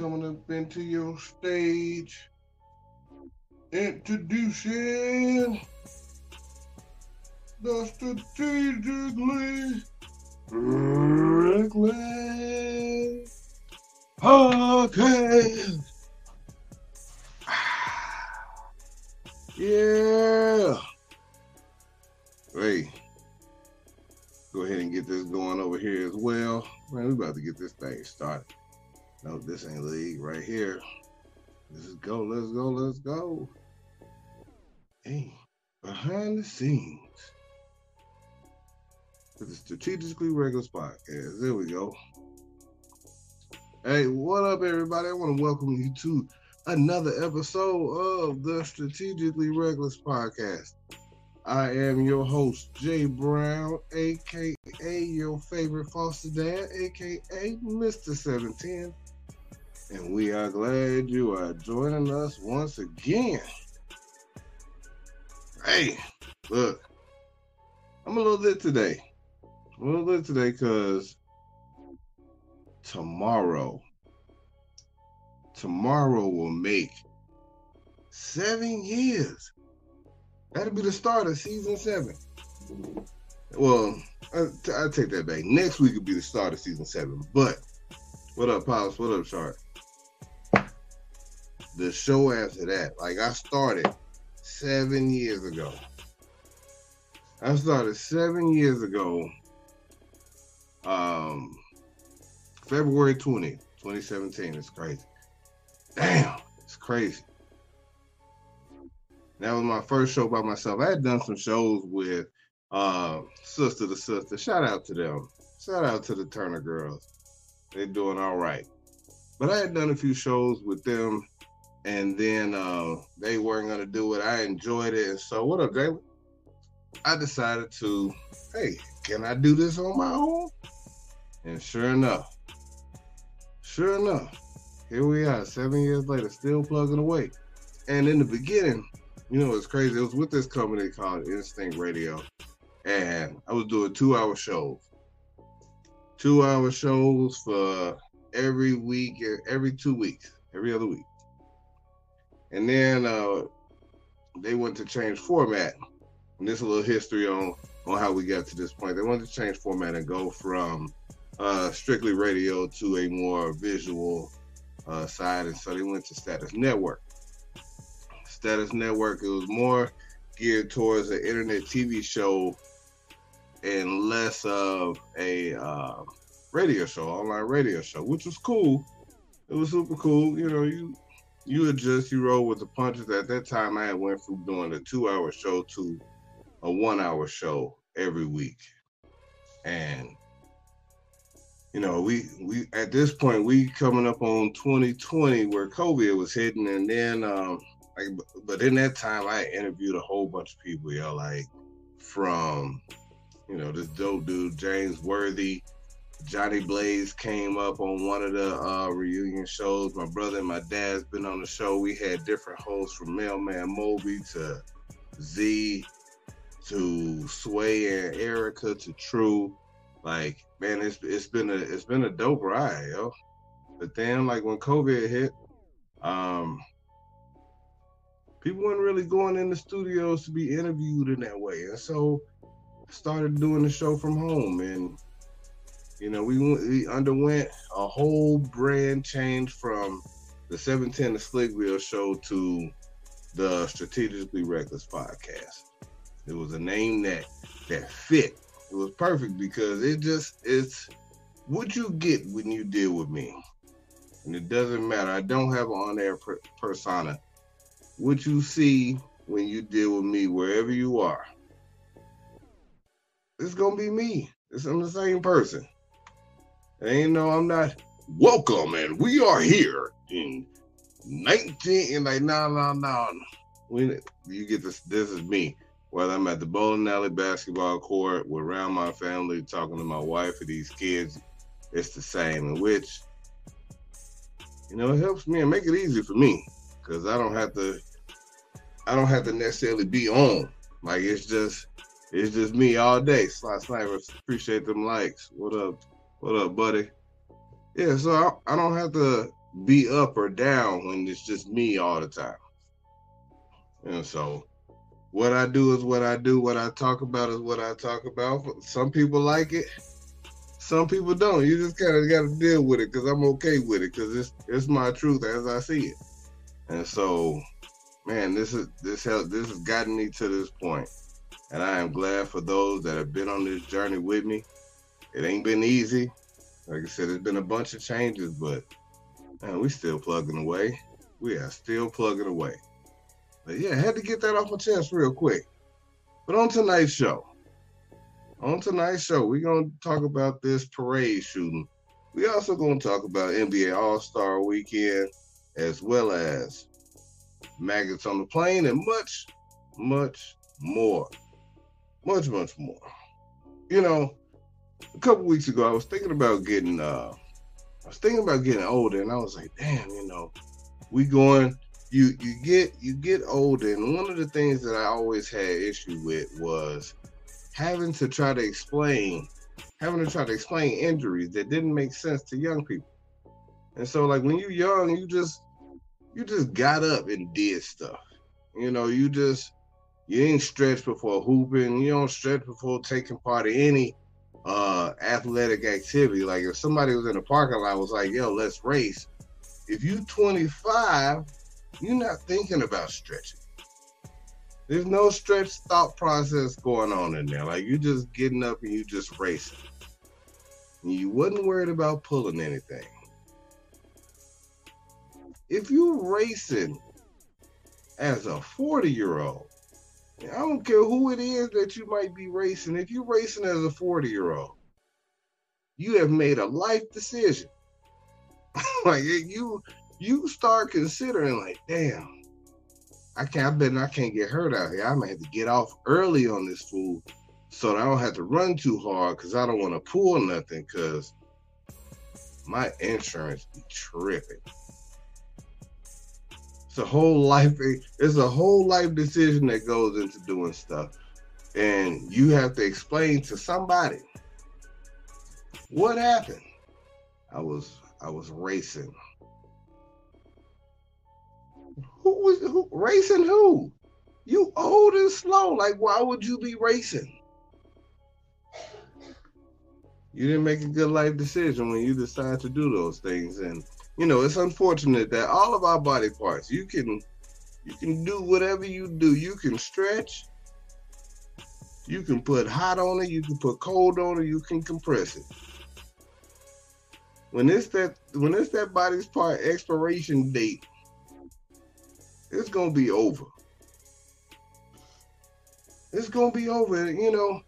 coming up into your stage. Introducing the strategically reckless podcast. Yeah. Hey, go ahead and get this going over here as well. Man, we about to get this thing started. No, this ain't league right here. Let's go, let's go, let's go. Hey, behind the scenes with the Strategically Reckless Podcast. There we go. Hey, what up, everybody? I want to welcome you to another episode of the Strategically Reckless Podcast. I am your host, Jay Brown, aka your favorite foster dad, aka Mr. 710. And we are glad you are joining us once again. Hey, look, I'm a little lit today. I'm a little lit today because tomorrow, tomorrow will make seven years. That'll be the start of season seven. Well, I, take that back. Next week will be the start of season seven. But what up, Pops? What up, Shark? The show after that, like I started seven years ago. I started seven years ago. Um, February 20, 2017. It's crazy. Damn, it's crazy. That was my first show by myself. I had done some shows with uh, Sister to Sister. Shout out to them. Shout out to the Turner girls. They're doing all right. But I had done a few shows with them, and then uh, they weren't gonna do it. I enjoyed it, and so what up, Jalen? I decided to, hey, can I do this on my own? And sure enough, sure enough, here we are, seven years later, still plugging away. And in the beginning, you know, it's crazy. It was with this company called Instinct Radio, and I was doing two-hour shows. Two-hour shows for every week, every two weeks, every other week. And then uh, they went to change format. And this is a little history on on how we got to this point. They wanted to change format and go from uh, strictly radio to a more visual uh, side, and so they went to Status Network. Status Network, it was more geared towards an internet TV show and less of a uh, radio show, online radio show, which was cool. It was super cool. You know, you you adjust, you roll with the punches. At that time, I went from doing a two-hour show to a one-hour show every week, and you know, we we at this point we coming up on 2020 where COVID was hitting, and then um, like, but in that time I interviewed a whole bunch of people, yo, like from you know this dope dude James Worthy, Johnny Blaze came up on one of the uh, reunion shows. My brother and my dad's been on the show. We had different hosts from Mailman Moby to Z to Sway and Erica to True. Like, man, it's it's been a it's been a dope ride, yo. But then like when COVID hit, um people weren't really going in the studios to be interviewed in that way. And so I started doing the show from home and you know, we, we underwent a whole brand change from the 710 the Slick Wheel show to the Strategically Reckless podcast. It was a name that that fit. It was perfect because it just it's what you get when you deal with me. And it doesn't matter. I don't have an on-air per- persona. What you see when you deal with me, wherever you are, it's gonna be me. It's I'm the same person. And know I'm not welcome, and we are here in 19 and like no no no. When you get this, this is me. Whether I'm at the bowling alley basketball court with around my family, talking to my wife or these kids, it's the same. In which, you know, it helps me and make it easy for me because I don't have to. I don't have to necessarily be on. Like it's just, it's just me all day. Sly Snipers, appreciate them likes. What up? What up, buddy? Yeah, so I, I don't have to be up or down when it's just me all the time. And so what I do is what I do. What I talk about is what I talk about. Some people like it. Some people don't. You just kind of got to deal with it because I'm okay with it because it's it's my truth as I see it. And so, man, this is this has this has gotten me to this point, and I am glad for those that have been on this journey with me. It ain't been easy. Like I said, there's been a bunch of changes, but man, we still plugging away. We are still plugging away. But yeah, I had to get that off my chest real quick. But on tonight's show, on tonight's show, we're gonna talk about this parade shooting. We also gonna talk about NBA All Star Weekend, as well as maggots on the plane, and much, much more, much, much more. You know, a couple weeks ago, I was thinking about getting, uh, I was thinking about getting older, and I was like, damn, you know, we going you you get you get older. And one of the things that i always had issue with was having to try to explain having to try to explain injuries that didn't make sense to young people. And so like when you're young you just you just got up and did stuff. You know you just you ain't stretched before hooping you don't stretch before taking part in any uh athletic activity like if somebody was in the parking lot was like yo let's race if you 25 you're not thinking about stretching. There's no stretch thought process going on in there. Like you just getting up and you just racing. And you wasn't worried about pulling anything. If you're racing as a 40 year old, I don't care who it is that you might be racing. If you're racing as a 40 year old, you have made a life decision. like you you start considering like, damn, I can't. I bet I can't get hurt out here. I might have to get off early on this fool, so that I don't have to run too hard because I don't want to pull nothing because my insurance be tripping. A whole life. It's a whole life decision that goes into doing stuff, and you have to explain to somebody what happened. I was I was racing who was who racing who? You old and slow. Like, why would you be racing? You didn't make a good life decision when you decide to do those things. And you know, it's unfortunate that all of our body parts, you can you can do whatever you do. You can stretch, you can put hot on it, you can put cold on it, you can compress it. When it's that when it's that body's part expiration date, it's gonna be over. It's gonna be over. You know,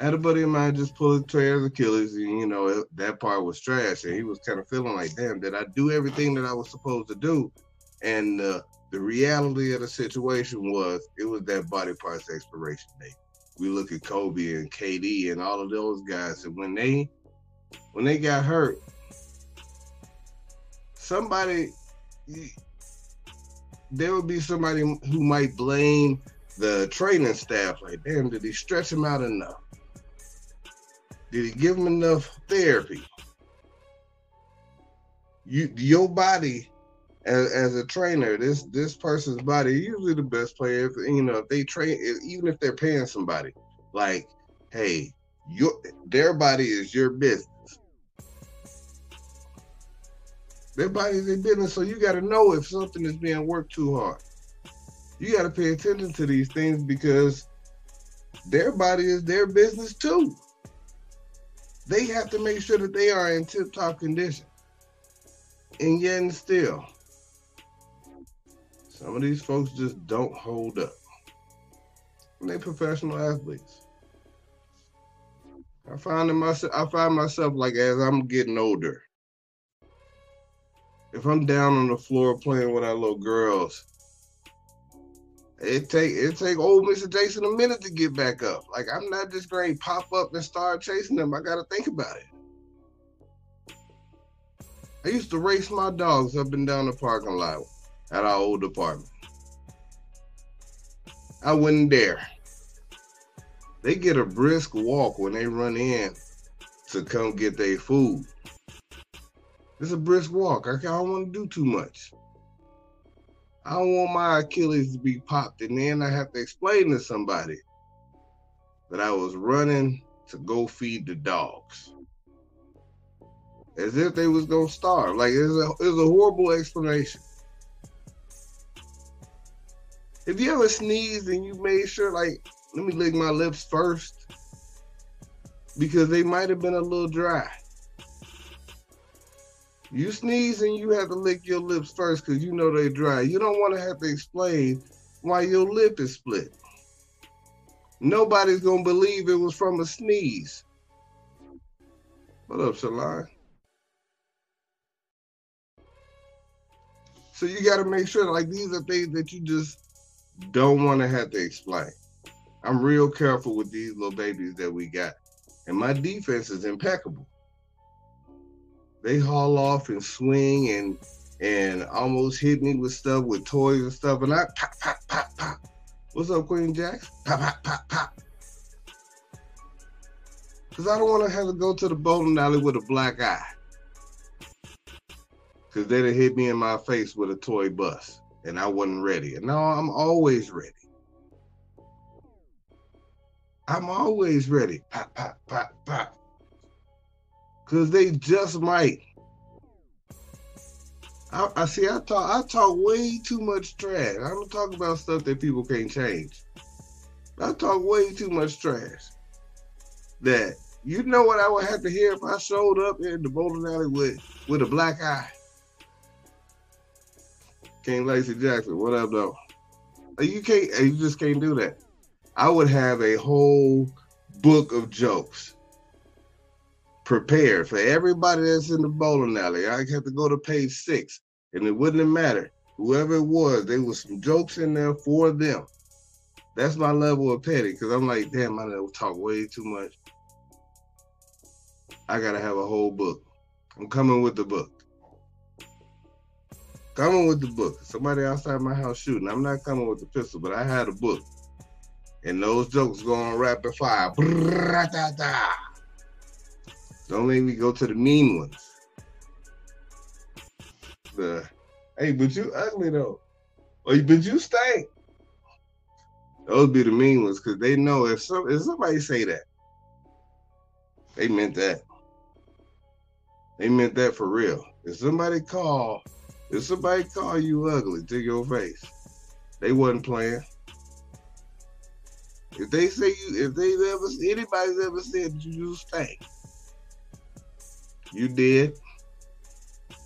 had a buddy of mine just pulled Trey's Achilles, and you know that part was trash, and he was kind of feeling like, "Damn, did I do everything that I was supposed to do?" And uh, the reality of the situation was, it was that body parts expiration date. We look at Kobe and KD and all of those guys, and when they when they got hurt, somebody there would be somebody who might blame the training staff. Like, damn, did he stretch him out enough? Did he give him enough therapy? You, your body, as, as a trainer, this this person's body, usually the best player. If, you know, if they train, even if they're paying somebody, like, hey, your their body is your business. Their body is in business, so you got to know if something is being worked too hard. You got to pay attention to these things because their body is their business too. They have to make sure that they are in tip-top condition. And yet and still, some of these folks just don't hold up. And they professional athletes. I find myself I find myself like as I'm getting older, if I'm down on the floor playing with our little girls, it take it take old Mr. Jason a minute to get back up. Like I'm not just going to pop up and start chasing them. I got to think about it. I used to race my dogs up and down the parking lot at our old apartment. I wouldn't dare. They get a brisk walk when they run in to come get their food. It's a brisk walk. I don't want to do too much. I don't want my Achilles to be popped, and then I have to explain to somebody that I was running to go feed the dogs, as if they was gonna starve. Like it's a it's a horrible explanation. If you ever sneezed and you made sure, like, let me lick my lips first? Because they might have been a little dry. You sneeze and you have to lick your lips first because you know they're dry. You don't want to have to explain why your lip is split. Nobody's gonna believe it was from a sneeze. What up, Shalon? So you got to make sure, like these are things that you just don't want to have to explain. I'm real careful with these little babies that we got, and my defense is impeccable. They haul off and swing and and almost hit me with stuff with toys and stuff, and I pop pop pop pop. What's up, Queen Jax? Pop pop pop pop. Cause I don't want to have to go to the bowling alley with a black eye. Cause they'd have hit me in my face with a toy bus and I wasn't ready. And now I'm always ready. I'm always ready. Pop, pop, pop, pop. Cause they just might. I, I see. I talk. I talk way too much trash. I don't talk about stuff that people can't change. I talk way too much trash. That you know what I would have to hear if I showed up in the bowling alley with with a black eye. King Lacey Jackson, what up though? Uh, you can't uh, you just can't do that. I would have a whole book of jokes prepared for everybody that's in the bowling alley. I have to go to page six, and it wouldn't matter. Whoever it was, there was some jokes in there for them. That's my level of petty, because I'm like, damn, I talk way too much. I gotta have a whole book. I'm coming with the book coming with the book. Somebody outside my house shooting. I'm not coming with the pistol, but I had a book. And those jokes going rapid fire. Don't let me go to the mean ones. The hey, but you ugly though. Oh, but you stink. Those be the mean ones because they know if some if somebody say that, they meant that. They meant that for real. If somebody call if somebody call you ugly to your face, they wasn't playing. If they say you, if they ever, anybody's ever said you stink, you did.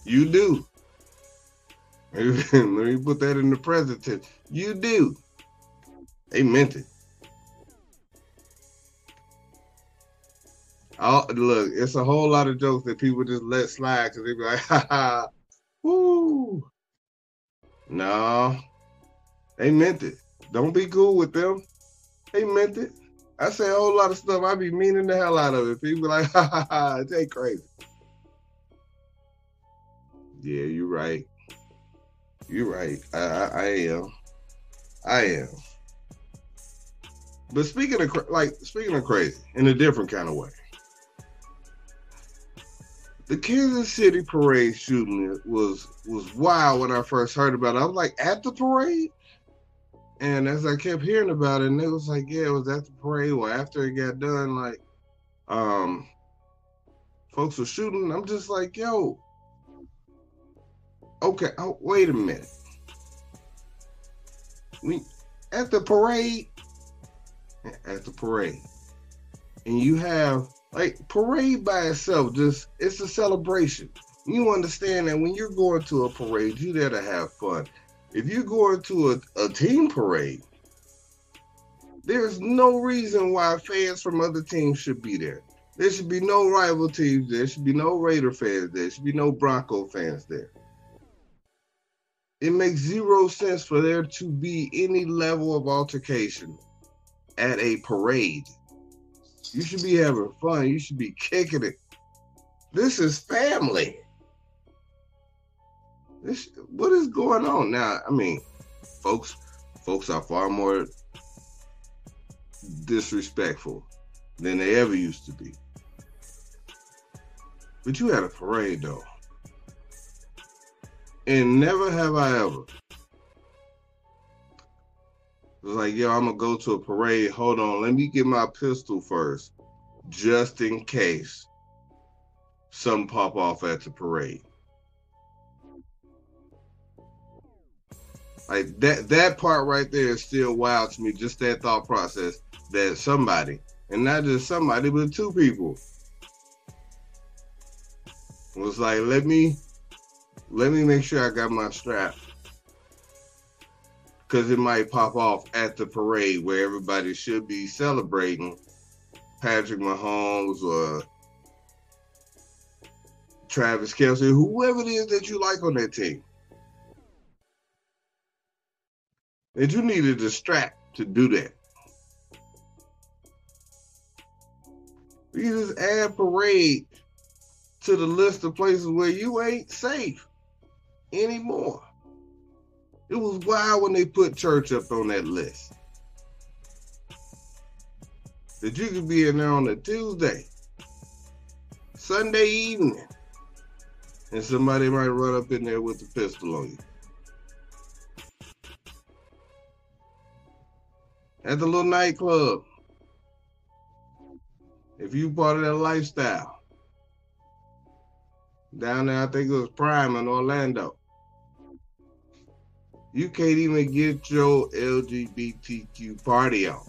You do. Let me put that in the present tense. You do. They meant it. Oh, look, it's a whole lot of jokes that people just let slide because they be like, ha ha, Woo. No. They meant it. Don't be cool with them. They meant it. I say a whole lot of stuff. I be meaning the hell out of it. People like, ha ha ha, ain't crazy. Yeah, you're right. You're right. I, I, I am. I am. But speaking of like speaking of crazy in a different kind of way the Kansas City parade shooting was was wild when I first heard about it. I was like, at the parade? And as I kept hearing about it, and it was like, yeah, it was at the parade. Well, after it got done, like, um, folks were shooting. I'm just like, yo, okay, oh, wait a minute. We at the parade, at the parade, and you have like parade by itself, just it's a celebration. You understand that when you're going to a parade, you there to have fun. If you're going to a, a team parade, there's no reason why fans from other teams should be there. There should be no rival teams. There should be no Raider fans. There should be no Bronco fans there. It makes zero sense for there to be any level of altercation at a parade. You should be having fun. You should be kicking it. This is family. This what is going on now? I mean, folks, folks are far more disrespectful than they ever used to be. But you had a parade though. And never have I ever. It was like, yo, I'm gonna go to a parade. Hold on, let me get my pistol first, just in case some pop off at the parade. Like that that part right there is still wild to me, just that thought process that somebody, and not just somebody, but two people was like, let me let me make sure I got my strap. Cause it might pop off at the parade where everybody should be celebrating Patrick Mahomes or Travis Kelce, whoever it is that you like on that team. And you needed a strap to do that. You just add parade to the list of places where you ain't safe anymore. It was wild when they put church up on that list. That you could be in there on a Tuesday, Sunday evening, and somebody might run up in there with a pistol on you. At the little nightclub, if you part of that lifestyle, down there, I think it was Prime in Orlando. You can't even get your LGBTQ party on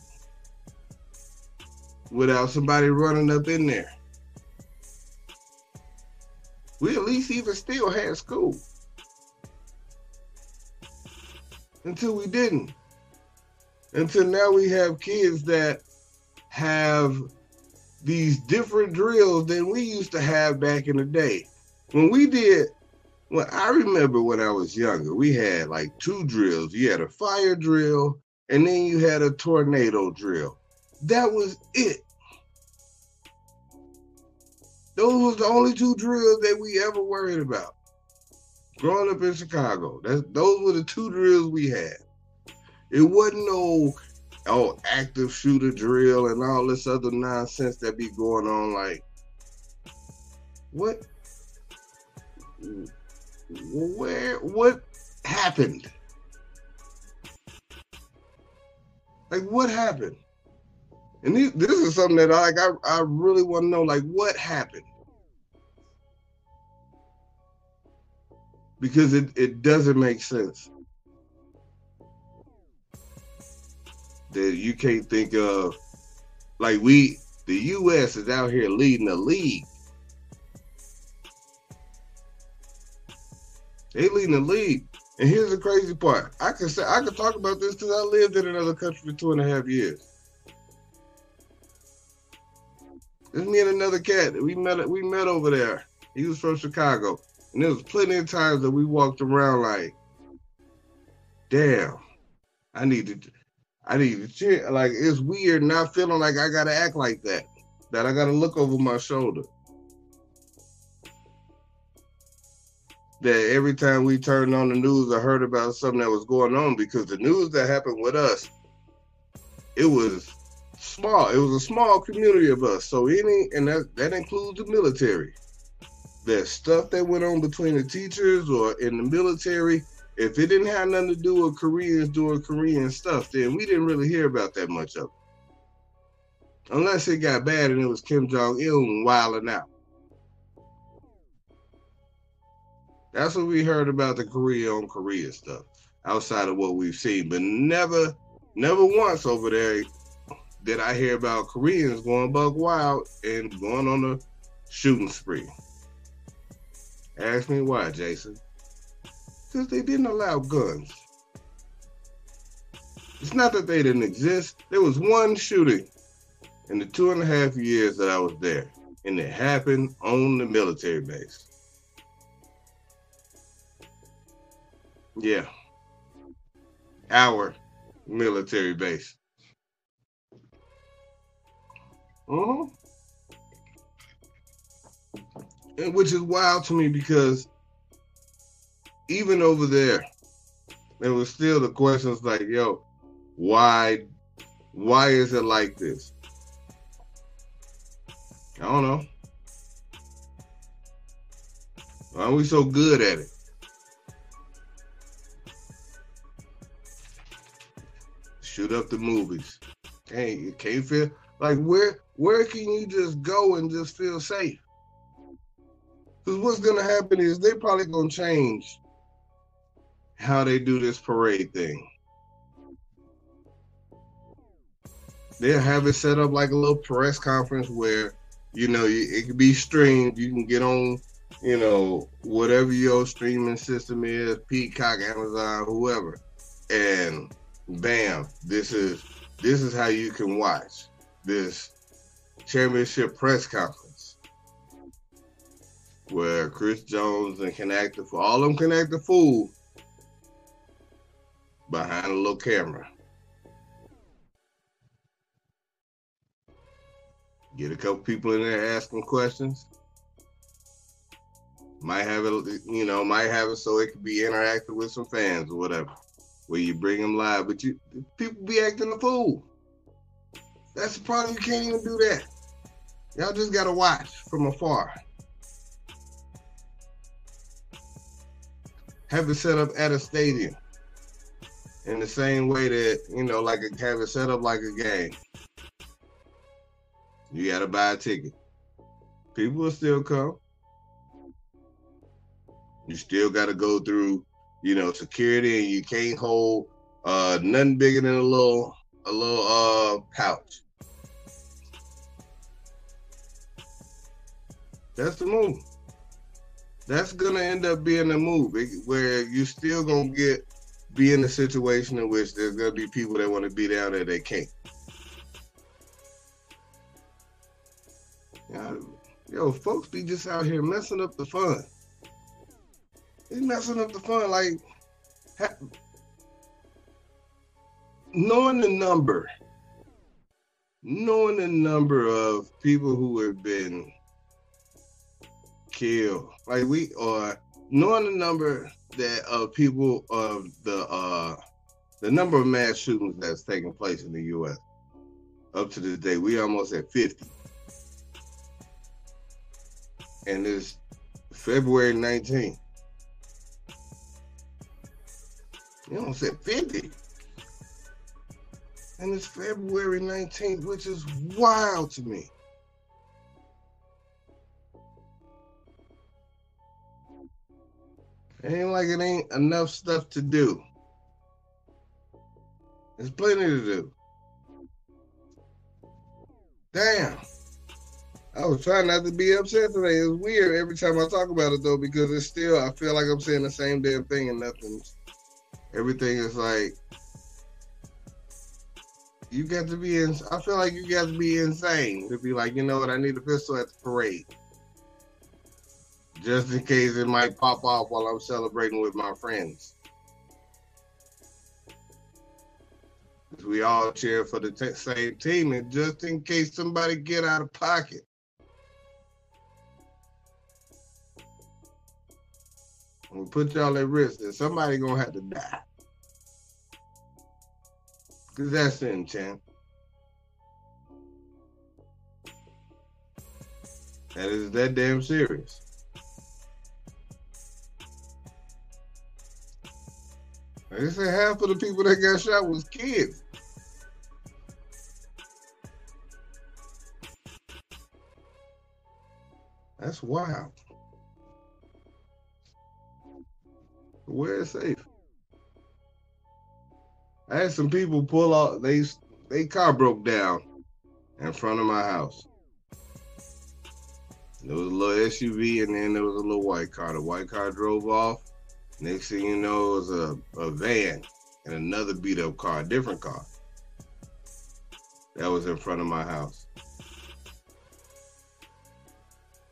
without somebody running up in there. We at least even still had school until we didn't. Until now, we have kids that have these different drills than we used to have back in the day when we did well, I remember when I was younger, we had like two drills. You had a fire drill and then you had a tornado drill. That was it. Those was the only two drills that we ever worried about. Growing up in Chicago, that's those were the two drills we had. It wasn't no oh active shooter drill and all this other nonsense that be going on. Like, what where what happened? Like what happened? And this is something that I like I, I really want to know like what happened. Because it, it doesn't make sense. That you can't think of like we the US is out here leading the league They leading the league. And here's the crazy part. I can say I can talk about this because I lived in another country for two and a half years. It's me and another cat. We met we met over there. He was from Chicago. And there was plenty of times that we walked around like, damn, I need to I need to cheer. Like it's weird not feeling like I gotta act like that. That I gotta look over my shoulder. That every time we turned on the news or heard about something that was going on, because the news that happened with us, it was small. It was a small community of us. So any and that that includes the military. That stuff that went on between the teachers or in the military, if it didn't have nothing to do with Koreans doing Korean stuff, then we didn't really hear about that much of it. Unless it got bad and it was Kim Jong Il wilding out. That's what we heard about the Korea on Korea stuff outside of what we've seen, but never, never once over there did I hear about Koreans going buck wild and going on a shooting spree. Ask me why, Jason. Because they didn't allow guns. It's not that they didn't exist. There was one shooting in the two and a half years that I was there, and it happened on the military base. Yeah. Our military base. Uh-huh. And which is wild to me because even over there, there was still the questions like, yo, why why is it like this? I don't know. Why are we so good at it? Shoot up the movies. Can't you can't feel like where where can you just go and just feel safe? Because what's gonna happen is they probably gonna change how they do this parade thing. They'll have it set up like a little press conference where, you know, it could be streamed. You can get on, you know, whatever your streaming system is, Peacock, Amazon, whoever, and bam, this is this is how you can watch this championship press conference where Chris Jones and act the all them the fool behind a little camera. Get a couple people in there asking questions. Might have it, you know, might have it so it could be interactive with some fans or whatever. Where you bring them live, but you people be acting a fool. That's the problem. You can't even do that. Y'all just gotta watch from afar. Have it set up at a stadium in the same way that you know, like a, have it set up like a game. You gotta buy a ticket. People will still come. You still gotta go through, you know, security, and you can't hold uh nothing bigger than a little a little uh pouch. That's the move. That's gonna end up being the move where you're still gonna get be in a situation in which there's gonna be people that want to be down there they can't. yo, folks be just out here messing up the fun. They messing up the fun, like ha- knowing the number, knowing the number of people who have been killed, like we are knowing the number that of people of the uh the number of mass shootings that's taking place in the U.S. up to this day, we almost at 50 and it's February 19th. You don't say 50. And it's February 19th, which is wild to me. It ain't like it ain't enough stuff to do. There's plenty to do. Damn. I was trying not to be upset today. It's weird every time I talk about it though, because it's still I feel like I'm saying the same damn thing and nothing's everything is like you got to be in I feel like you got to be insane to be like, you know what, I need a pistol at the parade. Just in case it might pop off while I'm celebrating with my friends. We all cheer for the t- same team, and just in case somebody get out of pocket, We put y'all at risk that somebody gonna have to die. Cause that's the intent. That is that damn serious. They say half of the people that got shot was kids. That's wild. Where it's safe. I had some people pull out. They they car broke down in front of my house. There was a little SUV and then there was a little white car. The white car drove off. Next thing you know, it was a, a van and another beat up car, different car. That was in front of my house.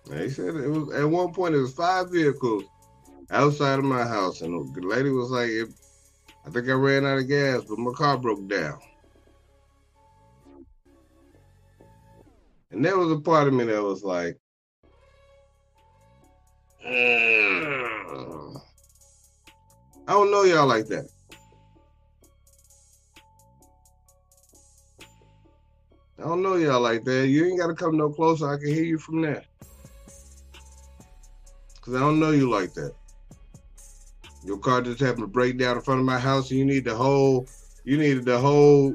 They said it was at one point it was five vehicles outside of my house, and the lady was like, "I think I ran out of gas, but my car broke down." And there was a part of me that was like, I don't know y'all like that. I don't know y'all like that. You ain't got to come no closer. I can hear you from there. Because I don't know you like that. Your car just happened to break down in front of my house and you need the whole You needed the whole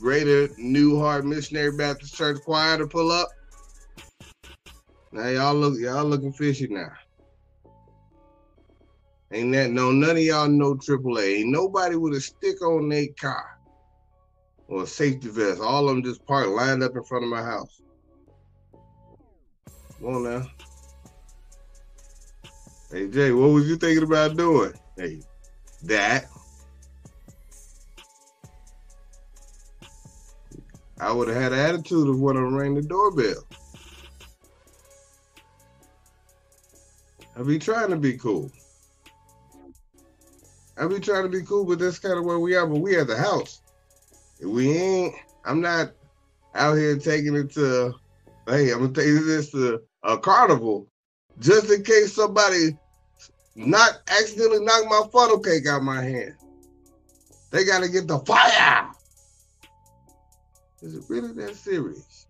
Greater New Heart Missionary Baptist Church choir to pull up. Now y'all look y'all looking fishy now. Ain't that no none of y'all know AAA. Ain't nobody with a stick on their car or a safety vest. All of them just parked lined up in front of my house. Come on now. Hey Jay, what was you thinking about doing? Hey, that. I would have had an attitude of when I rang the doorbell. I be trying to be cool. I be trying to be cool, but that's kind of where we are. But we at the house. We ain't. I'm not out here taking it to. Hey, I'm gonna take this to a carnival, just in case somebody not accidentally knock my funnel cake out my hand. They gotta get the fire. Is it really that serious?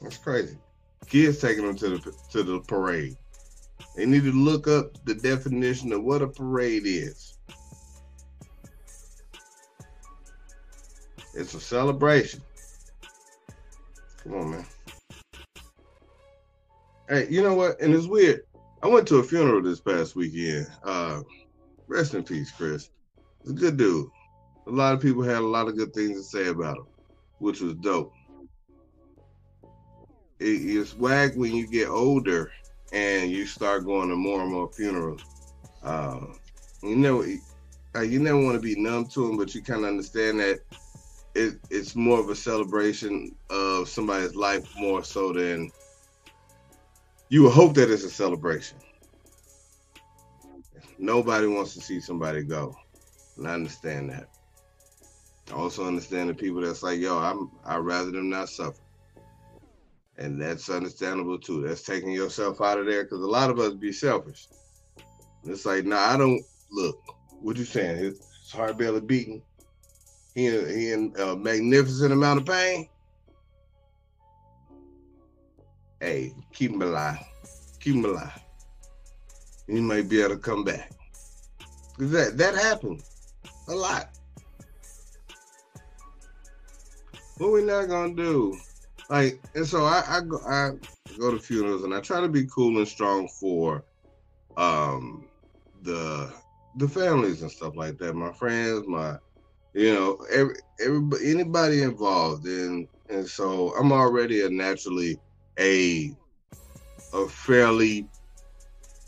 That's crazy. Kids taking them to the to the parade. They need to look up the definition of what a parade is. It's a celebration. Come on, man. Hey, you know what? And it's weird. I went to a funeral this past weekend. Uh, rest in peace, Chris. He's a good dude. A lot of people had a lot of good things to say about him, which was dope. It, it's whack when you get older and you start going to more and more funerals. Uh, you know, you never want to be numb to them, but you kind of understand that it, it's more of a celebration of somebody's life more so than you would hope that it's a celebration. Nobody wants to see somebody go, and I understand that. I also understand the people that's like, yo, I'm I'd rather them not suffer. And that's understandable too. That's taking yourself out of there because a lot of us be selfish. it's like, nah, I don't look. What you saying? His, his heart barely beating. He he in a magnificent amount of pain. Hey, keep him alive. Keep him alive. He might be able to come back. Cause that that happens a lot. What we not gonna do? Like, and so I, I go I go to funerals and I try to be cool and strong for um the the families and stuff like that. My friends, my you know, every everybody anybody involved and and so I'm already a naturally a a fairly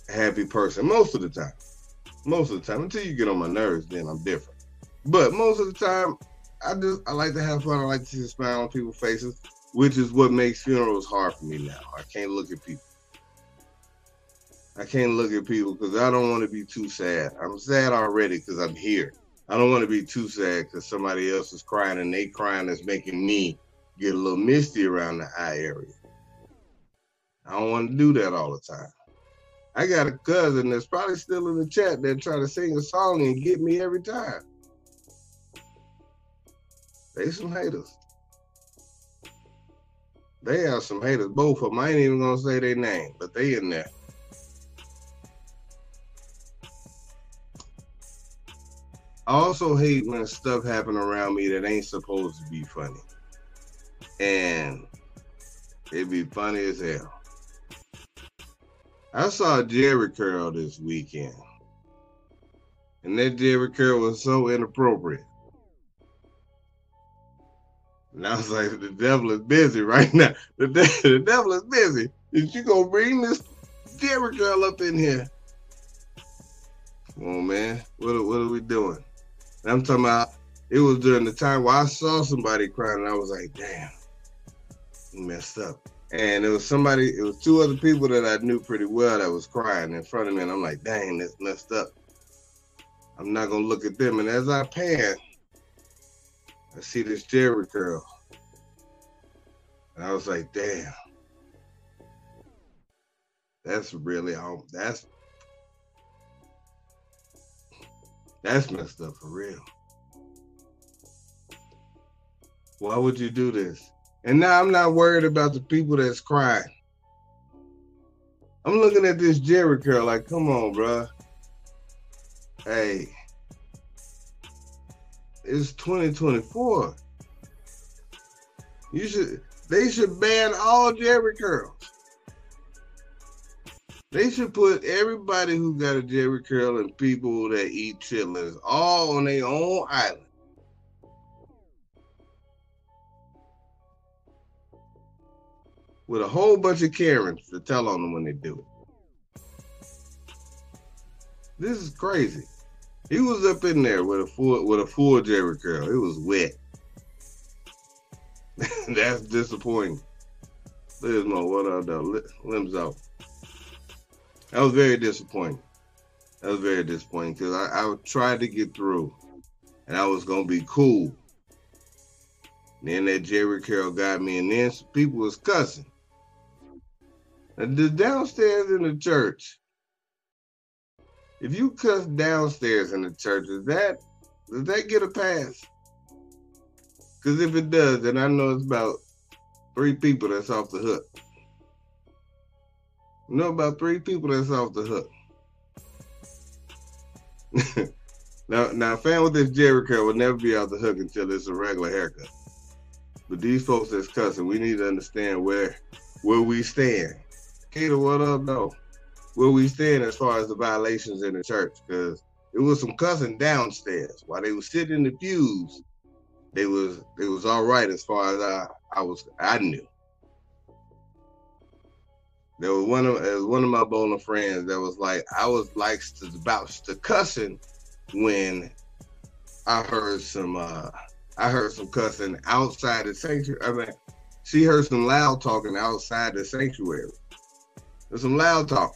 happy person most of the time. Most of the time, until you get on my nerves, then I'm different. But most of the time, I just I like to have fun. I like to see a smile on people's faces, which is what makes funerals hard for me now. I can't look at people. I can't look at people because I don't want to be too sad. I'm sad already because I'm here. I don't want to be too sad because somebody else is crying and they crying is making me get a little misty around the eye area. I don't want to do that all the time. I got a cousin that's probably still in the chat that try to sing a song and get me every time. They some haters. They are some haters. Both of them. I ain't even gonna say their name, but they in there. I also hate when stuff happen around me that ain't supposed to be funny. And it be funny as hell. I saw Jheri curl this weekend. And that Jheri curl was so inappropriate. And I was like, the devil is busy right now. The, de- the devil is busy. Is you gonna bring this Jheri curl up in here? Come on, man. What are, what are we doing? And I'm talking about it was during the time where I saw somebody crying and I was like, damn, messed up and it was somebody, it was two other people that I knew pretty well that was crying in front of me, and I'm like, dang, that's messed up. I'm not gonna look at them. And as I pan, I see this Jheri curl, and I was like, damn, that's really home. That's that's messed up for real. Why would you do this? And now I'm not worried about the people that's crying. I'm looking at this Jheri curl like, come on, bro. Hey, it's 2024. You should they should ban all Jheri curls. They should put everybody who got a Jheri curl and people that eat chitlins all on their own island. With a whole bunch of Karens to tell on them when they do it. This is crazy. He was up in there with a full with a full Jheri curl. It was wet. That's disappointing. There's no what up though. Limbs out. That was very disappointing. That was very disappointing because I, I tried to get through, and I was gonna be cool. then that Jheri curl got me, and then people was cussing. The downstairs in the church, if you cuss downstairs in the church, is that does that get a pass? Because if it does, then I know it's about three people that's off the hook. Know about three people that's off the hook. now, now, a fan with this Jheri curl will never be off the hook until it's a regular haircut. But these folks that's cussing, we need to understand where where we stand. Kato, what up, though? Where we stand as far as the violations in the church, because it was some cussing downstairs while they were sitting in the pews they was they was all right as far as I I was I knew. There was one of was one of my bowling friends that was like I was like about to cussing when I heard some uh I heard some cussing outside the sanctuary. I mean, she heard some loud talking outside the sanctuary. There's some loud talking.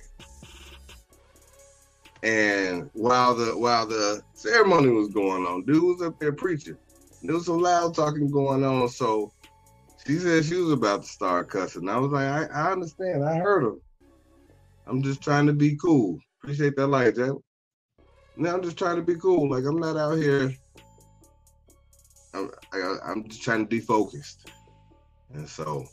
And while the while the ceremony was going on, dude was up there preaching there was some loud talking going on. So she said she was about to start cussing. I was like, I, I understand. I heard her. I'm just trying to be cool. Appreciate that light, Jack. Now I'm just trying to be cool. Like I'm not out here. I'm, I, I'm just trying to be focused. And so,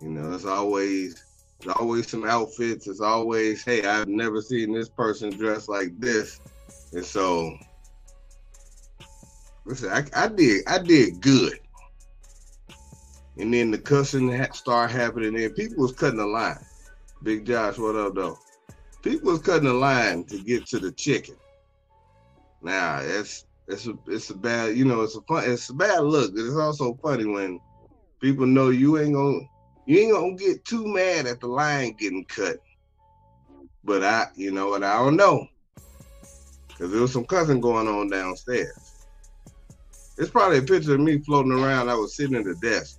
you know, there's always there's always some outfits. It's always, hey, I've never seen this person dressed like this. And so Listen, I, I did I did good. And then the cussing started happening and people was cutting the line. Big Josh, what up though? People was cutting the line to get to the chicken. Now it's it's a it's a bad you know it's a fun it's a bad look. It's also funny when people know you ain't gonna you ain't gonna get too mad at the line getting cut. But I you know what I don't know. Cause there was some cussing going on downstairs. It's probably a picture of me floating around. I was sitting at the desk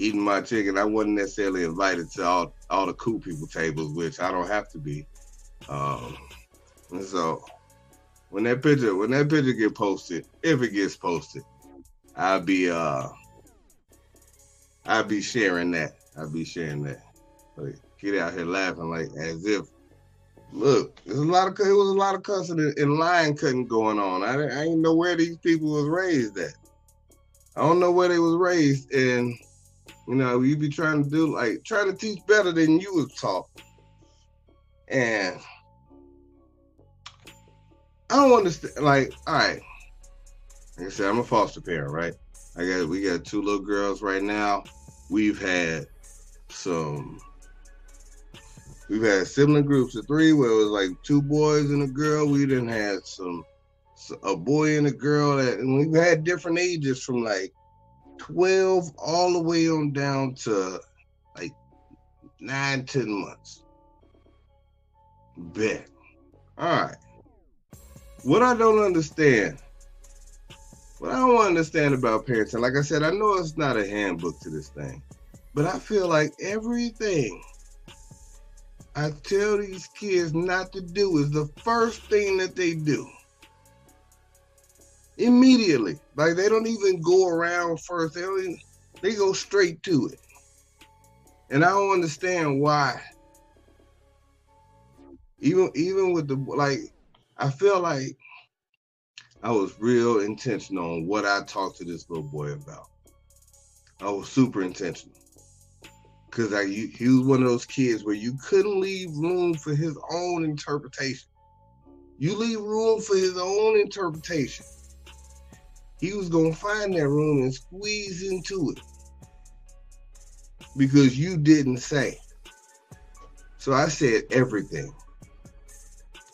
eating my chicken. I wasn't necessarily invited to all all the cool people tables, which I don't have to be. Um, and so when that picture when that picture get posted, if it gets posted, I'll be uh I'll be sharing that. I'll be sharing that. Like, get out here laughing like as if Look, there's a lot of it was a lot of cussing and line cutting going on. I, I didn't know where these people was raised at. I don't know where they was raised, and you know, you be trying to do like trying to teach better than you was taught. And I don't understand. Like, all right, like I said, I'm a foster parent, right? I got we got two little girls right now. We've had some We've had sibling groups of three where it was like two boys and a girl. We didn't have some a boy and a girl that and we've had different ages from like 12 all the way on down to like nine, ten months. Bet. All right. What I don't understand, what I don't understand about parenting, like I said, I know it's not a handbook to this thing, but I feel like everything I tell these kids not to do is the first thing that they do. Immediately. Like they don't even go around first. They they go straight to it. And I don't understand why. Even even with the like I feel like I was real intentional on what I talked to this little boy about. I was super intentional because I he was one of those kids where you couldn't leave room for his own interpretation. You leave room for his own interpretation, he was gonna find that room and squeeze into it because you didn't say. So I said everything.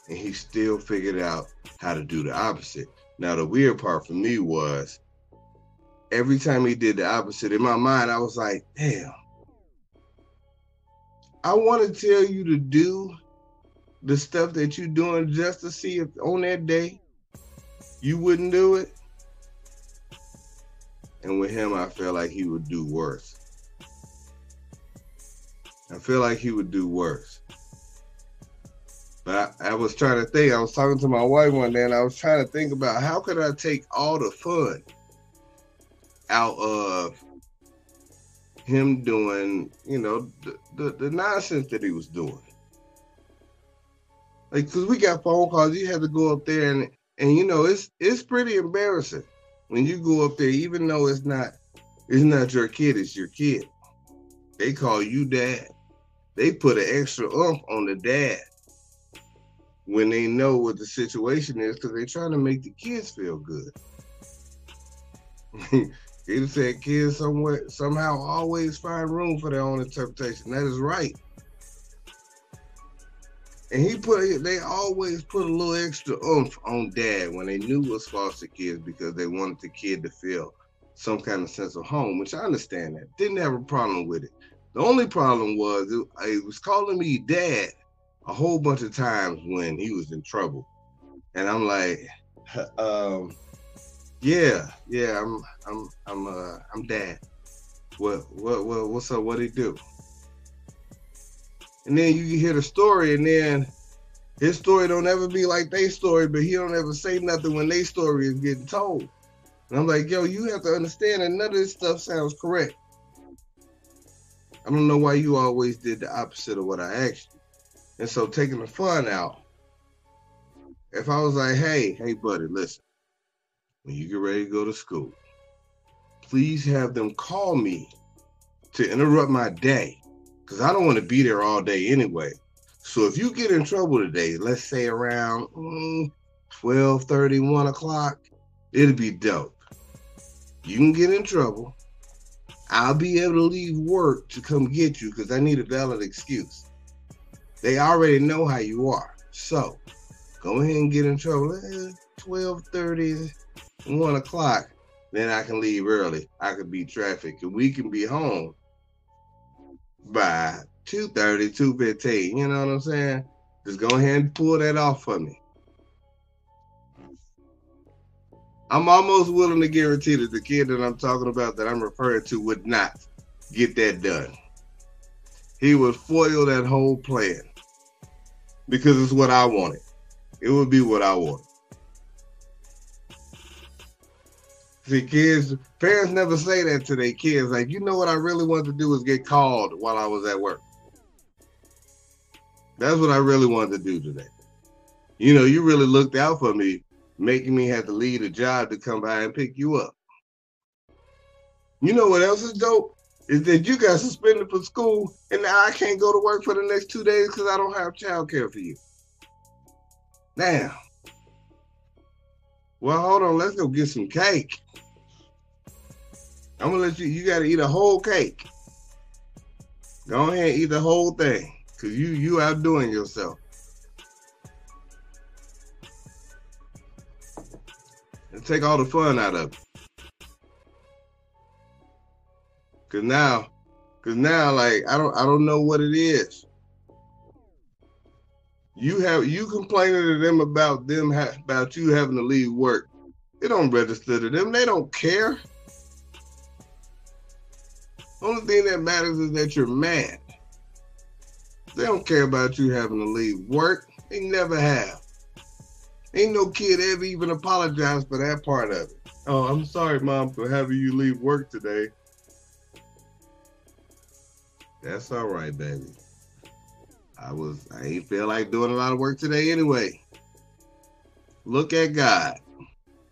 And he still figured out how to do the opposite. Now, the weird part for me was every time he did the opposite, in my mind, I was like, damn, I want to tell you to do the stuff that you're doing just to see if on that day you wouldn't do it. And with him, I felt like he would do worse. I feel like he would do worse. But I, I, was trying to think. I was talking to my wife one day, and I was trying to think about how could I take all the fun out of him doing, you know, the, the, the nonsense that he was doing. Like, cause we got phone calls, you have to go up there, and and you know, it's it's pretty embarrassing when you go up there, even though it's not it's not your kid, it's your kid. They call you dad they put an extra umph on the dad when they know what the situation is because they're trying to make the kids feel good. He said kids somewhere somehow always find room for their own interpretation. That is right. And he put they always put a little extra oomph on dad when they knew it was foster kids because they wanted the kid to feel some kind of sense of home, which I understand that. Didn't have a problem with it. The only problem was it, was calling me dad a whole bunch of times when he was in trouble, and I'm like, um, yeah, yeah, I'm, I'm, I'm, uh, I'm dad. What, what, what, what's up? What he do? And then you hear the story, and then his story don't ever be like their story, but he don't ever say nothing when their story is getting told. And I'm like, yo, you have to understand that none of this stuff sounds correct. I don't know why you always did the opposite of what I asked you. And so taking the fun out, if I was like, hey, hey, buddy, listen, when you get ready to go to school, please have them call me to interrupt my day because I don't want to be there all day anyway. So if you get in trouble today, let's say around mm, 12 30, 1 o'clock, it'll be dope. You can get in trouble. I'll be able to leave work to come get you because I need a valid excuse. They already know how you are. So go ahead and get in trouble. Eh, 12 30, 1 o'clock. Then I can leave early. I can beat traffic and we can be home by 2 30, 2 15. You know what I'm saying? Just go ahead and pull that off for me. I'm almost willing to guarantee that the kid that I'm talking about that I'm referring to would not get that done. He would foil that whole plan because it's what I wanted. It would be what I wanted. See, kids, parents never say that to their kids. Like, you know what I really wanted to do is get called while I was at work. That's what I really wanted to do today. You know, you really looked out for me making me have to leave a job to come by and pick you up. You know what else is dope? Is that you got suspended from school and now I can't go to work for the next two days because I don't have childcare for you. Now, well, hold on, let's go get some cake. I'm gonna let you, you gotta eat a whole cake. Go ahead and eat the whole thing. Cause you you outdoing yourself. and take all the fun out of it. Cause now, cause now, like I don't, I don't know what it is. You have you complaining to them about them ha- about you having to leave work. It don't register to them. They don't care. Only thing that matters is that you're mad. They don't care about you having to leave work. They never have. Ain't no kid ever even apologized for that part of it. Oh, I'm sorry, mom, for having you leave work today. That's all right, baby. I was I ain't feel like doing a lot of work today anyway. Look at God.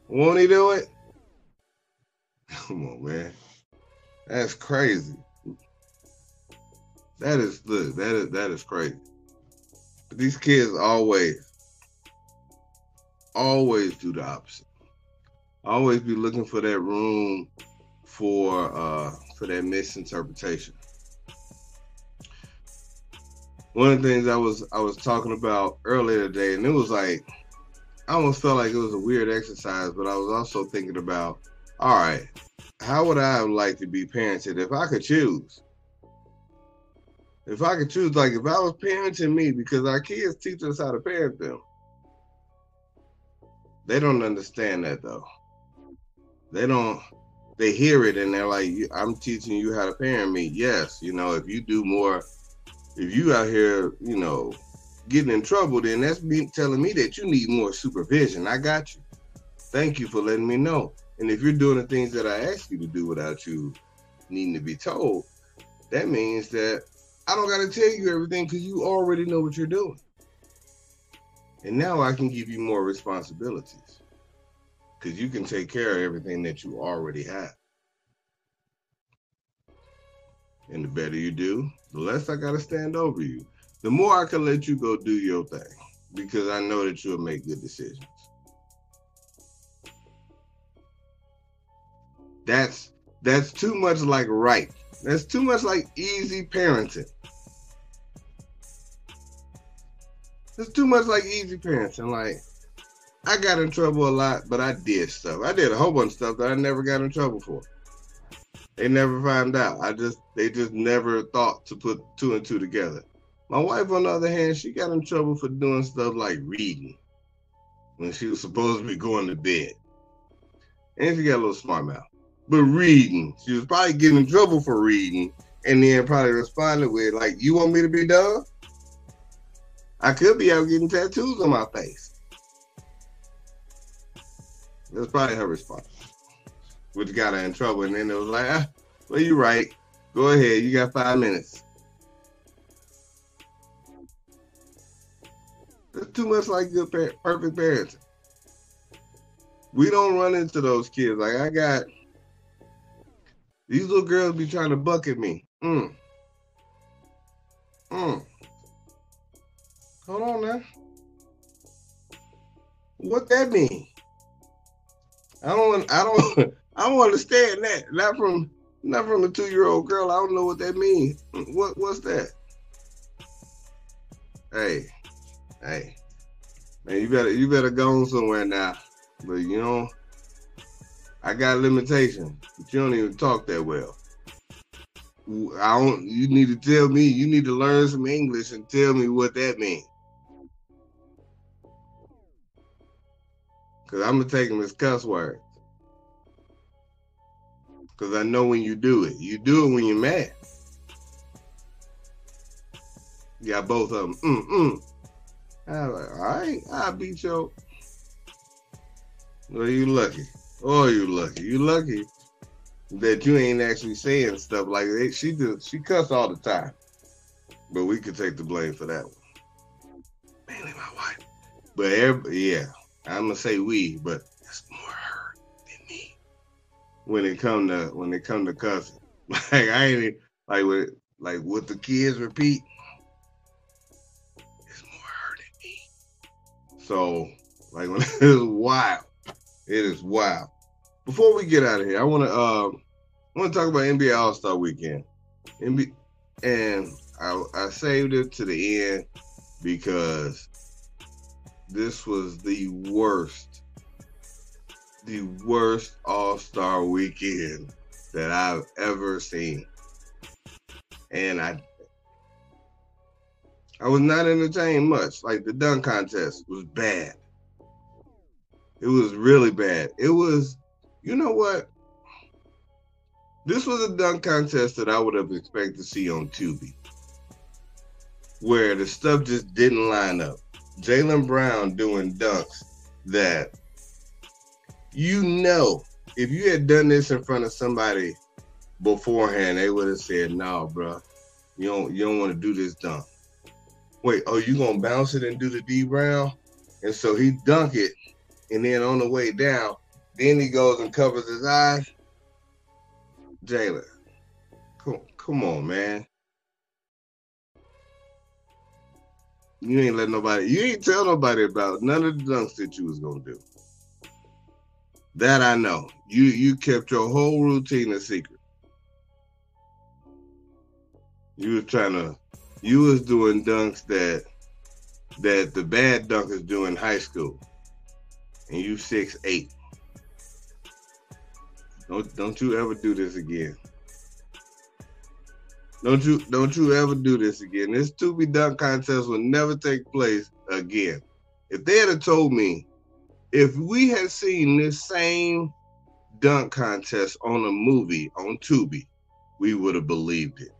Won't he do it? Come on, man. That's crazy. That is look, that is that is crazy. But these kids always always do the opposite. always be looking for that room for uh for that misinterpretation. One of the things I was I was talking about earlier today, and it was like I almost felt like it was a weird exercise, but I was also thinking about, all right, how would I like to be parented if I could choose? If I could choose, like if I was parenting me, because our kids teach us how to parent them. They don't understand that though. They don't. They hear it and they're like, "I'm teaching you how to parent me." Yes, you know, if you do more, if you out here, you know, getting in trouble, then that's me telling me that you need more supervision. I got you. Thank you for letting me know. And if you're doing the things that I asked you to do without you needing to be told, that means that I don't got to tell you everything because you already know what you're doing. And now I can give you more responsibilities because you can take care of everything that you already have. And the better you do, the less I got to stand over you. The more I can let you go do your thing because I know that you'll make good decisions. That's that's too much like right. That's too much like easy parenting. It's too much like easy parenting. Like I got in trouble a lot, but I did stuff. I did a whole bunch of stuff that I never got in trouble for. They never found out. I just they just never thought to put two and two together. My wife, on the other hand, she got in trouble for doing stuff like reading when she was supposed to be going to bed. And she got a little smart mouth but reading. She was probably getting in trouble for reading, and then probably responded with like, "You want me to be dumb? I could be out getting tattoos on my face." That's probably her response, which got her in trouble. And then it was like, ah, "Well, you're right. Go ahead. You got five minutes." That's too much like good perfect parenting. We don't run into those kids. Like I got these little girls be trying to bucket me. Mm. Mm. Hold on now. What that mean? I don't I don't I don't understand that. Not from not from a two year old girl. I don't know what that means. What what's that? Hey, hey. Man, you better you better go on somewhere now. But you know, I got limitations, but you don't even talk that well. I don't. You need to tell me. You need to learn some English and tell me what that means. Cause I'm gonna take them as cuss words. Cause I know when you do it. You do it when you're mad. You got both of them. Mm mm. I like, all right, I'll beat you. Well, you lucky. Oh, you lucky. You lucky that you ain't actually saying stuff like that. She do. She cuss all the time, but we could take the blame for that one. Mainly my wife, but every, yeah, I'm gonna say we, but When it come to when it come to cussing, like I ain't like with like what the kids repeat. It's more her than me. So like when it's wild, it is wild before we get out of here, I want to uh, I want to talk about NBA All Star Weekend. NBA, and I, I saved it to the end because this was the worst, the worst All Star Weekend that I've ever seen, and I I was not entertained much. Like the dunk contest was bad. It was really bad. It was you know what? This was a dunk contest that I would have expected to see on Tubi, where the stuff just didn't line up. Jaylen Brown doing dunks that you know, if you had done this in front of somebody beforehand, they would have said, "No, bro, you don't you don't want to do this dunk." Wait, oh, you gonna bounce it and do the D Brown? And so he dunk it, and then on the way down, then he goes and covers his eyes. Jaylen, come, come on, man. You ain't let nobody, you ain't tell nobody about none of the dunks that you was gonna do. That I know. You you kept your whole routine a secret. You was trying to you was doing dunks that that the bad dunkers do in high school. And you six eight. Don't don't you ever do this again. Don't you don't you ever do this again. This Tubi dunk contest will never take place again. If they had told me, if we had seen this same dunk contest on a movie on Tubi, we would have believed it.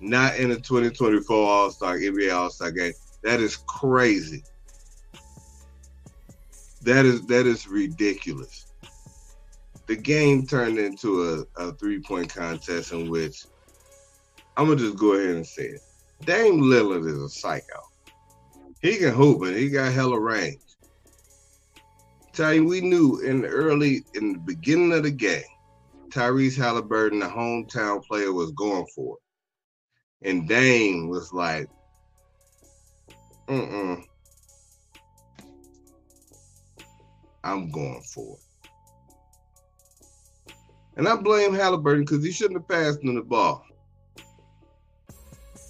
Not in a 2024 All Star NBA All Star game. That is crazy. That is that is ridiculous the game turned into a, a three point contest in which I'm gonna just go ahead and say it. Dame Lillard is a psycho. He can hoop and he got hella range. Tell you, we knew in the early in the beginning of the game, Tyrese Halliburton, the hometown player, was going for it. And Dame was like, mm-mm. I'm going for it. And I blame Halliburton because he shouldn't have passed him the ball.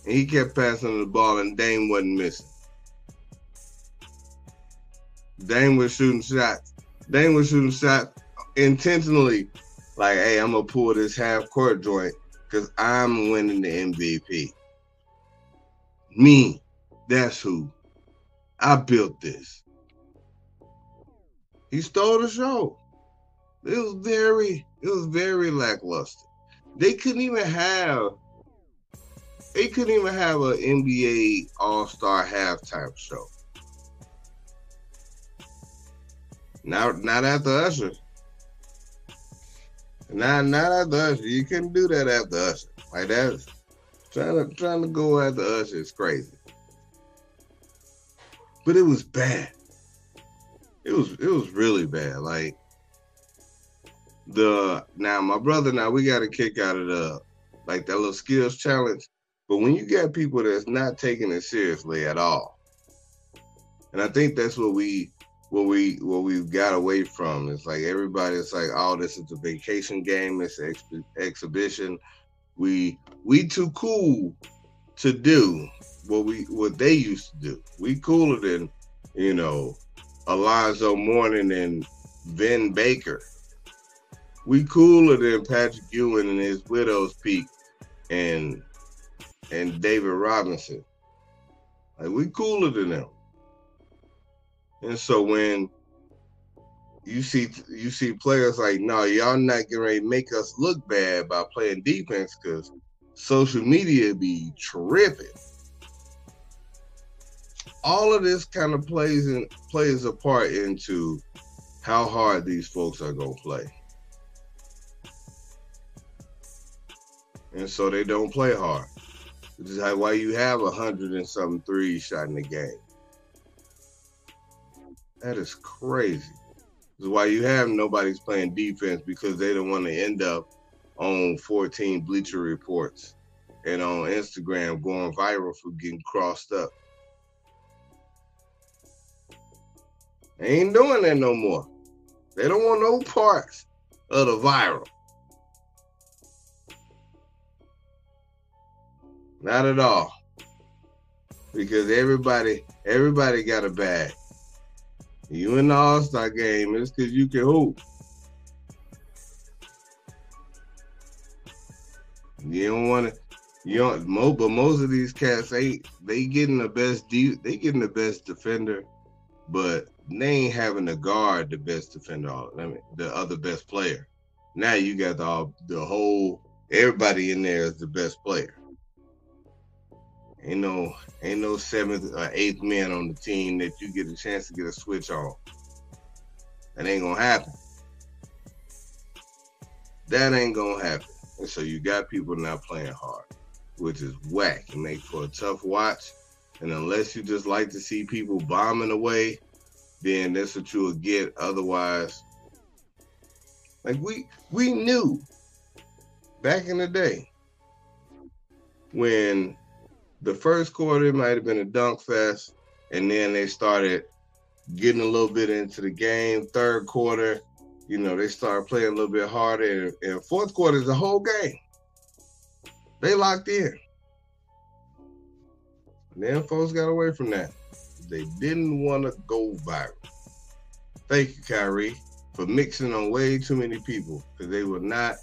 And he kept passing the ball, and Dame wasn't missing. Dame was shooting shots. Dame was shooting shots intentionally, like, hey, I'm gonna pull this half court joint because I'm winning the MVP. Me, that's who. I built this. He stole the show. It was very it was very lackluster. They couldn't even have they couldn't even have an NBA All Star halftime show. Not not after Usher. Not not after Usher. You couldn't do that after Usher. Like that's trying to trying to go after Usher is crazy. But it was bad. It was it was really bad. Like the now my brother now we got a kick out of the like that little skills challenge. But when you got people that's not taking it seriously at all, and I think that's what we what we what we've got away from. It's like everybody. everybody's like, oh, this is a vacation game. It's an ex- exhibition. We we too cool to do what we what they used to do. We cooler than you know Alonzo Mourning and Vin Baker we cooler than Patrick Ewing and his widow's peak and and David Robinson. Like we cooler than them. And so when you see you see players like, no, y'all not getting ready to make us look bad by playing defense because social media be tripping. All of this kind of plays in plays a part into how hard these folks are gonna play. and so they don't play hard. Which is why you have a hundred and something threes shot in the game. That is crazy. This is why you have nobody's playing defense because they don't want to end up on 14 Bleacher Reports and on Instagram going viral for getting crossed up. They ain't doing that no more. They don't want no parts of the viral. Not at all. Because everybody, everybody got a bag. You in the All Star game, it's because you can hoop. You don't want to. You don't. Mo, but most of these cats, they they getting the best. De- they getting the best defender, but they ain't having to guard the best defender. All I mean, the other best player. Now you got the the whole. Everybody in there is the best player. Ain't no ain't no seventh or eighth man on the team that you get a chance to get a switch on. That ain't gonna happen. That ain't gonna happen. And so you got people not playing hard, which is whack and make for a tough watch. And unless you just like to see people bombing away, then that's what you will get. Otherwise, like we we knew back in the day when the first quarter might have been a dunk fest, and then they started getting a little bit into the game. Third quarter, you know, they started playing a little bit harder. And, and fourth quarter is the whole game. They locked in. And then folks got away from that. They didn't want to go viral. Thank you, Kyrie, for mixing on way too many people because they would not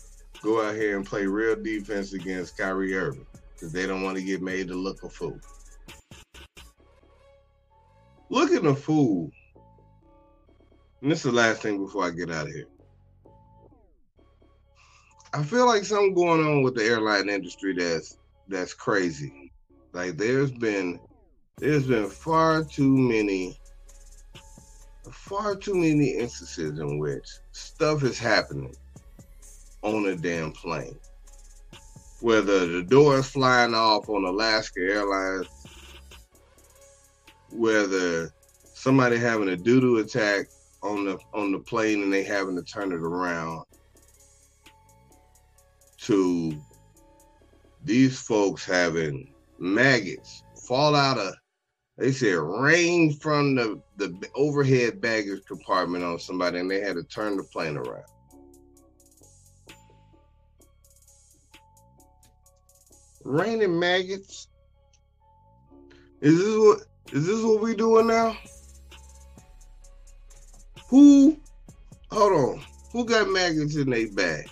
go out here and play real defense against Kyrie Irving because they don't want to get made to look a fool. Looking a fool. And this is the last thing before I get out of here. I feel like something going on with the airline industry that's that's crazy. Like there's been there's been far too many far too many instances in which stuff is happening on a damn plane. Whether the door is flying off on Alaska Airlines, whether somebody having a doo-doo attack on the on the plane and they having to turn it around to these folks having maggots fall out of they said rain from the, the overhead baggage compartment on somebody and they had to turn the plane around. Raining maggots. Is this what is this what we doing now? Who hold on. Who got maggots in their bag?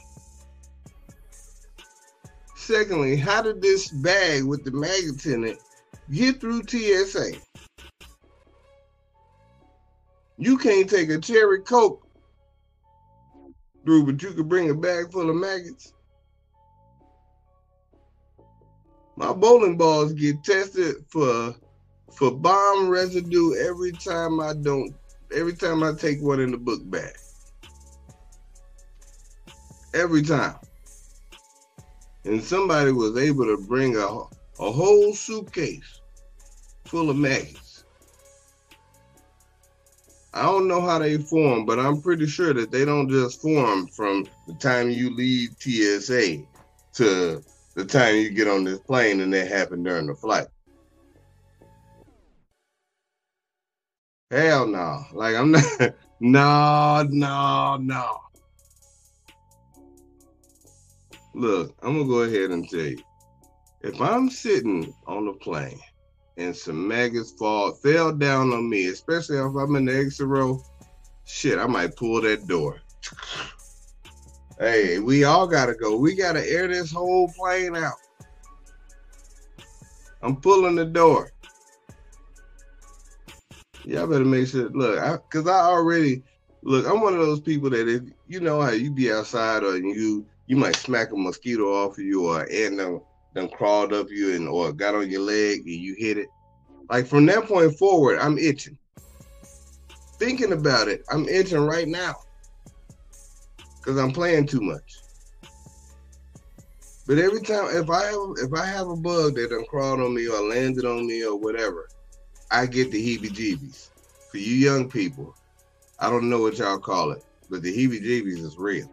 Secondly, how did this bag with the maggots in it get through TSA? You can't take a cherry coke through, but you can bring a bag full of maggots. My bowling balls get tested for for bomb residue every time I don't every time I take one in the book bag. Every time and somebody was able to bring a, a whole suitcase full of maggots. I don't know how they form, but I'm pretty sure that they don't just form from the time you leave TSA to the time you get on this plane and that happened during the flight. Hell no. Like I'm not no, no, no. Look, I'm gonna go ahead and tell you. If I'm sitting on a plane and some maggots fall fell down on me, especially if I'm in the exit row, shit, I might pull that door. Hey, we all gotta go. We gotta air this whole plane out. I'm pulling the door. Y'all better make sure. Look, I, cause I already look. I'm one of those people that if you know how you be outside or you you might smack a mosquito off of you or an ant done, done crawled up you and or got on your leg and you hit it. Like from that point forward, I'm itching. Thinking about it, I'm itching right now. Cause I'm playing too much. But every time if I have if I have a bug that done crawled on me or landed on me or whatever, I get the heebie-jeebies. For you young people, I don't know what y'all call it, but the heebie-jeebies is real.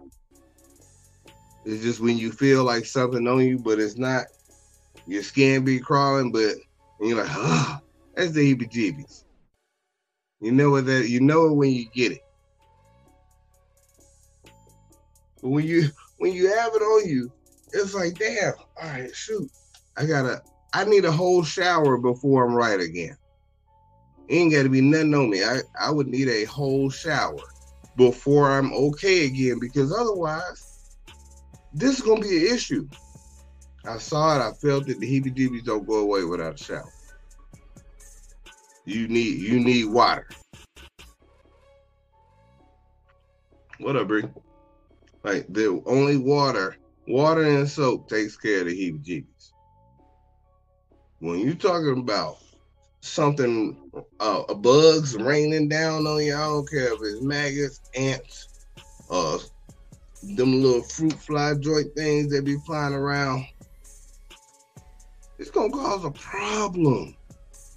It's just when you feel like something on you, but it's not. Your skin be crawling, but you're like, ah, that's the heebie-jeebies. You know what that? You know it when you get it. But when you when you have it on you, it's like, damn. All right, shoot. I gotta. I need a whole shower before I'm right again. Ain't got to be nothing on me. I I would need a whole shower before I'm okay again because otherwise this is gonna be an issue. I saw it. I felt it. The heebie-jeebies don't go away without a shower. You need you need water. What up, Bree? Like the only water, water and soap takes care of the heebie-jeebies. When you're talking about something, uh, bugs raining down on you, I don't care if it's maggots, ants, uh, them little fruit fly joint things that be flying around, it's gonna cause a problem.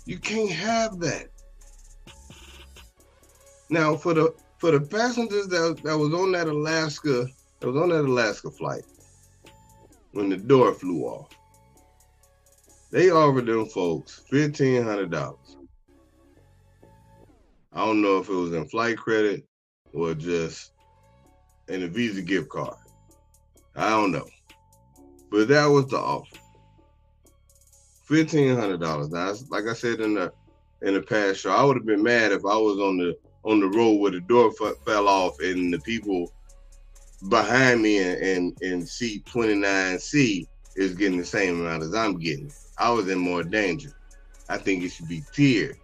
You can't have that. Now for the for the passengers that, that was on that Alaska, that was on that Alaska flight, when the door flew off, they offered them folks fifteen hundred dollars. I don't know if it was in flight credit or just in a Visa gift card. I don't know. But that was the offer. Fifteen hundred dollars. Now, like I said in the in the past show, I would have been mad if I was on the on the road where the door f- fell off and the people behind me and in, in seat 29C is getting the same amount as I'm getting. I was in more danger. I think it should be tiered.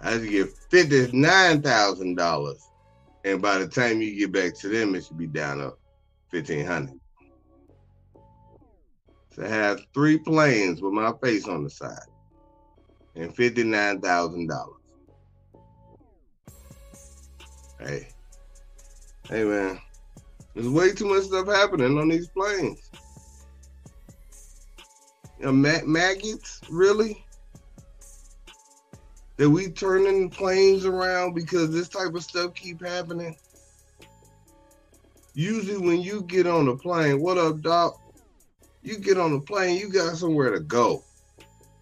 I should get fifty-nine thousand dollars, and by the time you get back to them, it should be down to fifteen hundred. So I have three planes with my face on the side, and fifty-nine thousand dollars. Hey, hey, man, there's way too much stuff happening on these planes. You know, mag- maggots, really? That we turning planes around because this type of stuff keep happening? Usually when you get on a plane, what up, Doc? You get on a plane, you got somewhere to go.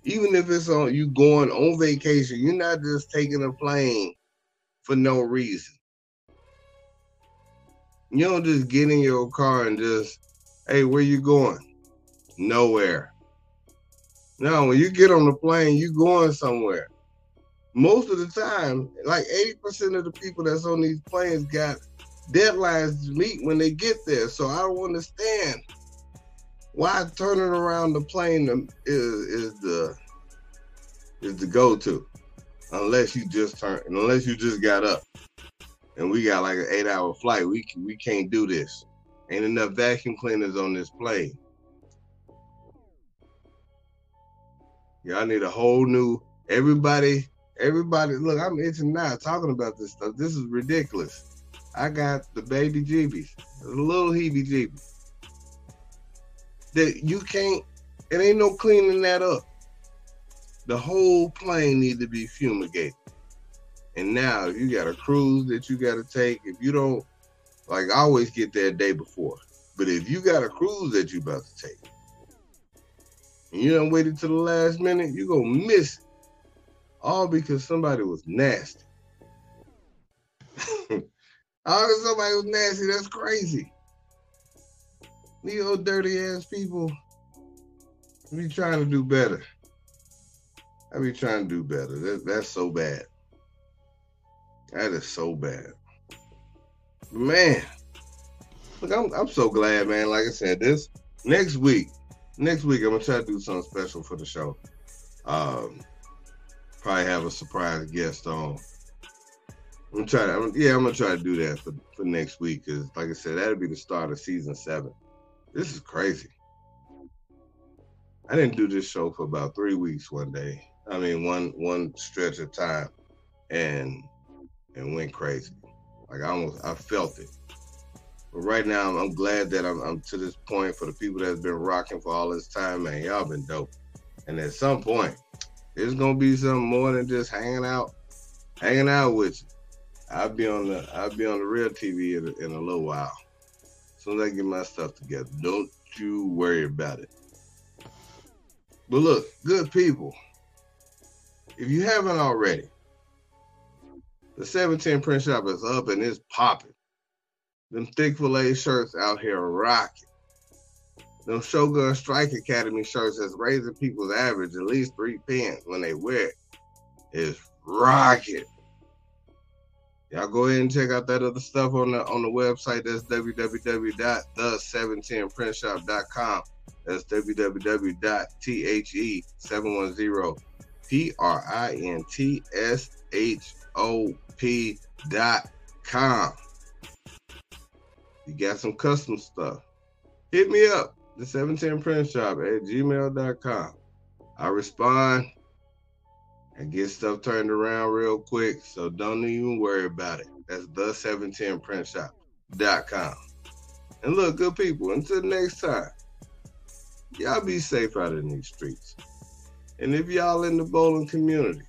Even if it's on you going on vacation, you're not just taking a plane for no reason. You don't just get in your car and just, hey, where you going? Nowhere. No, when you get on the plane, you going somewhere. Most of the time, like 80% of the people that's on these planes got deadlines to meet when they get there. So I don't understand why turning around the plane is is the is the go-to. Unless you just turn unless you just got up and we got like an eight hour flight. We we can't do this. Ain't enough vacuum cleaners on this plane. Y'all need a whole new everybody. Everybody, look, I'm itching now talking about this stuff. This is ridiculous. I got the baby jeebies, the little heebie jeebies. That you can't, it ain't no cleaning that up. The whole plane need to be fumigated. And now you got a cruise that you got to take. If you don't, like, I always get there day before. But if you got a cruise that you about to take, and you don't wait until the last minute, you gonna miss it. All because somebody was nasty. All because somebody was nasty, that's crazy. These old dirty ass people be trying to do better. I be trying to do better. That, that's so bad. That is so bad. Man, look, I'm I'm so glad, man. Like I said, this next week, next week I'm gonna try to do something special for the show. Um, probably have a surprise guest on. I'm gonna try to, I'm, yeah, I'm gonna try to do that for, for next week because, like I said, that'll be the start of season seven. This is crazy. I didn't do this show for about three weeks one day. I mean, one one stretch of time, and and went crazy. Like I almost, I felt it. But right now, I'm, glad that I'm, I'm, to this point for the people that's been rocking for all this time, man. Y'all been dope. And at some point, it's gonna be something more than just hanging out, hanging out with you. I'll be on the, I'll be on the real TV in a, in a little while. As soon as I get my stuff together, don't you worry about it. But look, good people, if you haven't already, the 710 print shop is up and it's popping. Them thick fillet shirts out here rocking. Them Shogun Strike Academy shirts that's raising people's average at least three pins when they wear it. Is rocking. Y'all go ahead and check out that other stuff on the on the website. That's www.the17printshop.com. That's www.the710printshop.com. You got some custom stuff. Hit me up, the 710 print shop at gmail.com. I respond and get stuff turned around real quick. So don't even worry about it. That's the 710 print shop.com. And look, good people, until next time, y'all be safe out in these streets. And if y'all in the bowling community,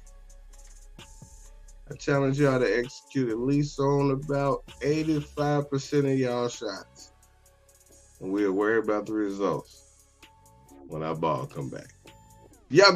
I challenge y'all to execute at least on about 85% of y'all shots. And we'll worry about the results when our ball come back. Y'all